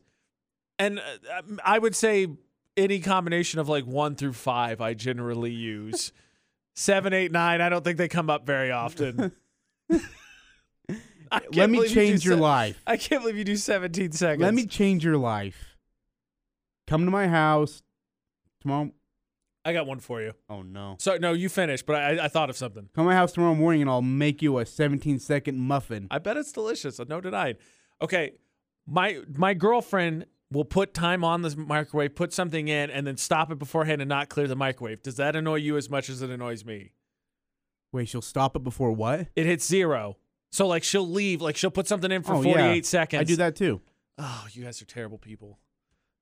A: And uh, I would say any combination of like one through five, I generally use. Seven, eight, nine, I don't think they come up very often. I can't
B: Let me
A: believe you
B: change your
A: se-
B: life.
A: I can't believe you do 17 seconds.
B: Let me change your life. Come to my house tomorrow.
A: I got one for you.
B: Oh no.
A: So no, you finished, but I, I thought of something.
B: Come to my house tomorrow morning, and I'll make you a 17 second muffin.
A: I bet it's delicious. No denied. Okay, my my girlfriend will put time on the microwave, put something in, and then stop it beforehand and not clear the microwave. Does that annoy you as much as it annoys me?
B: Wait, she'll stop it before what?
A: It hits zero. So like she'll leave, like she'll put something in for
B: Oh,
A: 48
B: yeah.
A: seconds.
B: I do that too.
A: Oh, you guys are terrible people.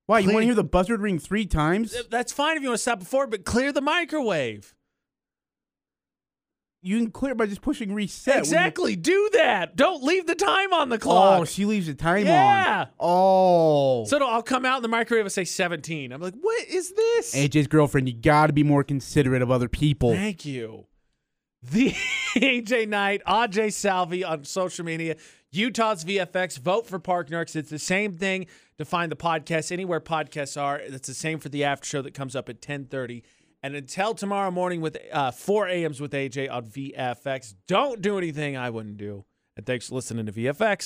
B: Why? You want to hear the buzzard ring three times?
A: Th- That's fine if you want to stop before, but clear the microwave.
B: You can clear it by just pushing reset. when you-
A: Exactly. Do that. Don't leave the time on the oh, clock.
B: Oh, she leaves the time on.
A: Yeah.
B: on. Oh.
A: So I'll come out in the microwave and say 17. I'm like, what is this?
B: AJ's girlfriend, you got to be more considerate of other people.
A: Thank you. The AJ Knight, AJ Salvi on social media, Utah's VFX. Vote for Park Narks. It's the same thing to find the podcast anywhere podcasts are. It's the same for the after show that comes up at 1030. And until tomorrow morning with uh, 4 a.m.s with AJ on VFX, don't do anything I wouldn't do. And thanks for listening to VFX.